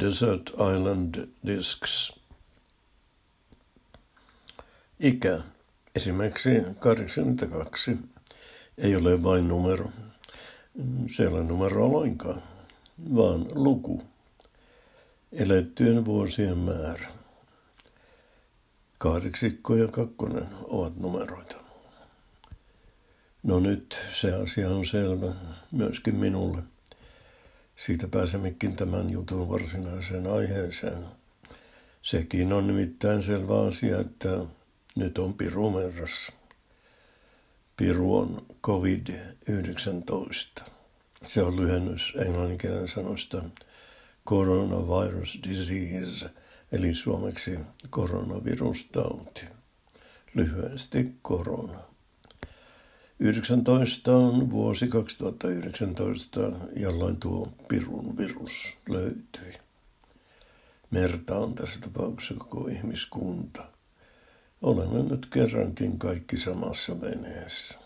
Desert Island Discs. Ikä. Esimerkiksi 82 ei ole vain numero. Se ole numero lainkaan, vaan luku. Elettyjen vuosien määrä. Kahdeksikko ja kakkonen ovat numeroita. No nyt se asia on selvä myöskin minulle. Siitä pääsemmekin tämän jutun varsinaiseen aiheeseen. Sekin on nimittäin selvä asia, että nyt on Piru merrassa. Piru on COVID-19. Se on lyhennys englanninkielen sanoista coronavirus disease, eli suomeksi koronavirustauti. Lyhyesti korona. 19 on vuosi 2019, jolloin tuo Pirun virus löytyi. Merta on tässä tapauksessa koko ihmiskunta. Olemme nyt kerrankin kaikki samassa veneessä.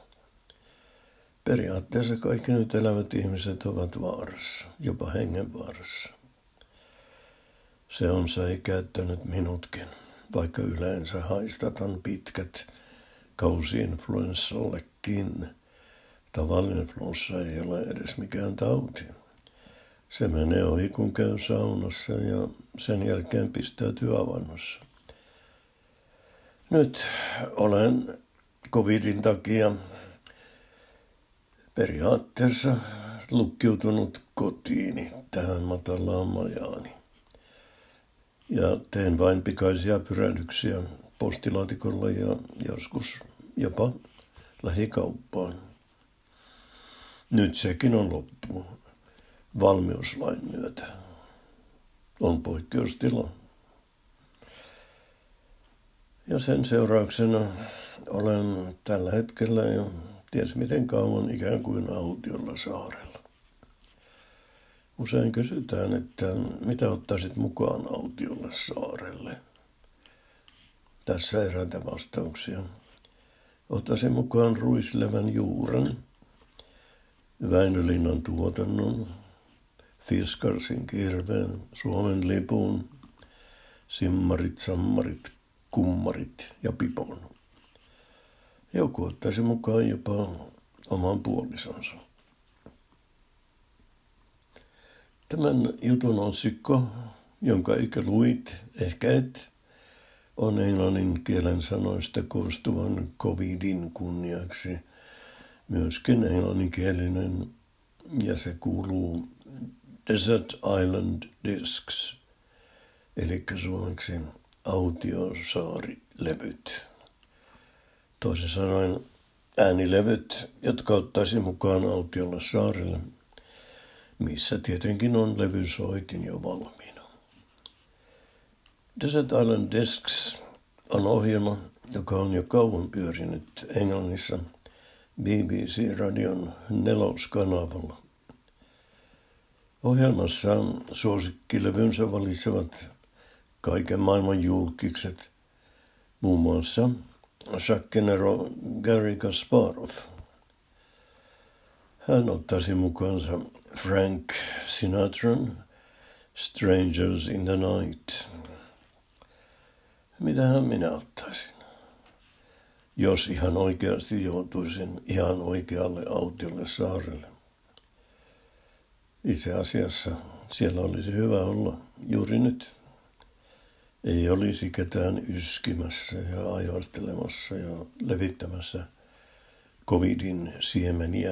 Periaatteessa kaikki nyt elävät ihmiset ovat vaarassa, jopa hengenvaarassa. Se on säikäyttänyt minutkin, vaikka yleensä haistatan pitkät kausi-influenssallekin. Tavallinen flunssa ei ole edes mikään tauti. Se menee ohi, kun käy saunassa ja sen jälkeen pistäytyy avannossa. Nyt olen covidin takia periaatteessa lukkiutunut kotiini tähän matalaan majaani. Ja teen vain pikaisia pyrähdyksiä postilaatikolla ja joskus jopa lähikauppaan. Nyt sekin on loppu valmiuslain myötä. On poikkeustila. Ja sen seurauksena olen tällä hetkellä jo ties miten kauan ikään kuin autiolla saarella. Usein kysytään, että mitä ottaisit mukaan autiolle saarelle. Tässä eräitä vastauksia. Ottaisin mukaan ruislevän juuren, Väinölinnan tuotannon, Fiskarsin kirveen, Suomen lipun, simmarit, sammarit, kummarit ja pipon. Joku ottaisi mukaan jopa oman puolisonsa. Tämän jutun otsikko, jonka ikä luit, ehkä et, on englannin kielen sanoista koostuvan covidin kunniaksi myöskin englanninkielinen ja se kuuluu Desert Island Discs, eli suomeksi autiosaarilevyt. Toisin sanoen äänilevyt, jotka ottaisi mukaan autiolle saarelle, missä tietenkin on levysoitin jo valmiina. Desert Island Discs on ohjelma, joka on jo kauan pyörinyt Englannissa BBC-radion neloskanavalla. Ohjelmassa suosikkilevynsä valitsevat kaiken maailman julkikset, muun muassa Shakkenero Gary Kasparov. Hän ottaisi mukaansa Frank Sinatran Strangers in the Night. Mitähän minä ottaisin? Jos ihan oikeasti joutuisin ihan oikealle autiolle saarelle. Itse asiassa siellä olisi hyvä olla juuri nyt ei olisi ketään yskimässä ja ajoistelemassa ja levittämässä covidin siemeniä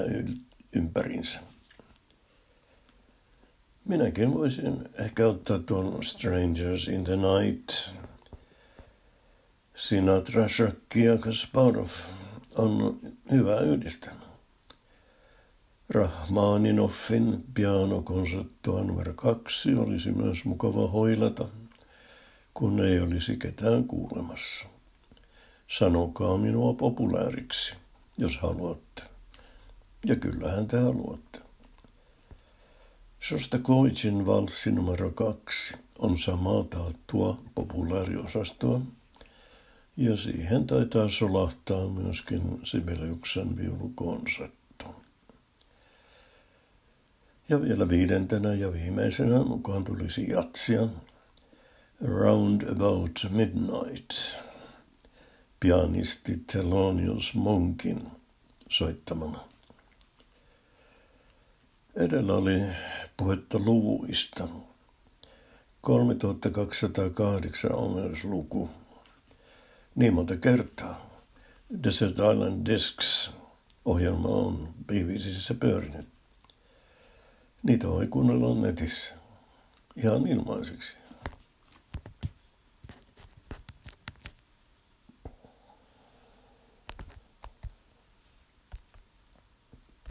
ympärinsä. Minäkin voisin ehkä ottaa tuon Strangers in the Night. Sinatra, Shakki ja Kasparov on hyvä yhdistelmä. Rahmaninoffin pianokonserttoa numero kaksi olisi myös mukava hoilata – kun ei olisi ketään kuulemassa. Sanokaa minua populaariksi, jos haluatte. Ja kyllähän te haluatte. Shostakovich'n valssi numero kaksi on samaa taattua populaariosastoa, ja siihen taitaa solahtaa myöskin Sibeliuksen viulukonsertto. Ja vielä viidentenä ja viimeisenä mukaan tulisi jatsia Round About Midnight. Pianisti Thelonious Monkin soittamana. Edellä oli puhetta luvuista. 3208 on myös luku. Niin monta kertaa. Desert Island Discs ohjelma on BBCissä pyörinyt. Niitä voi kuunnella netissä. Ihan ilmaiseksi.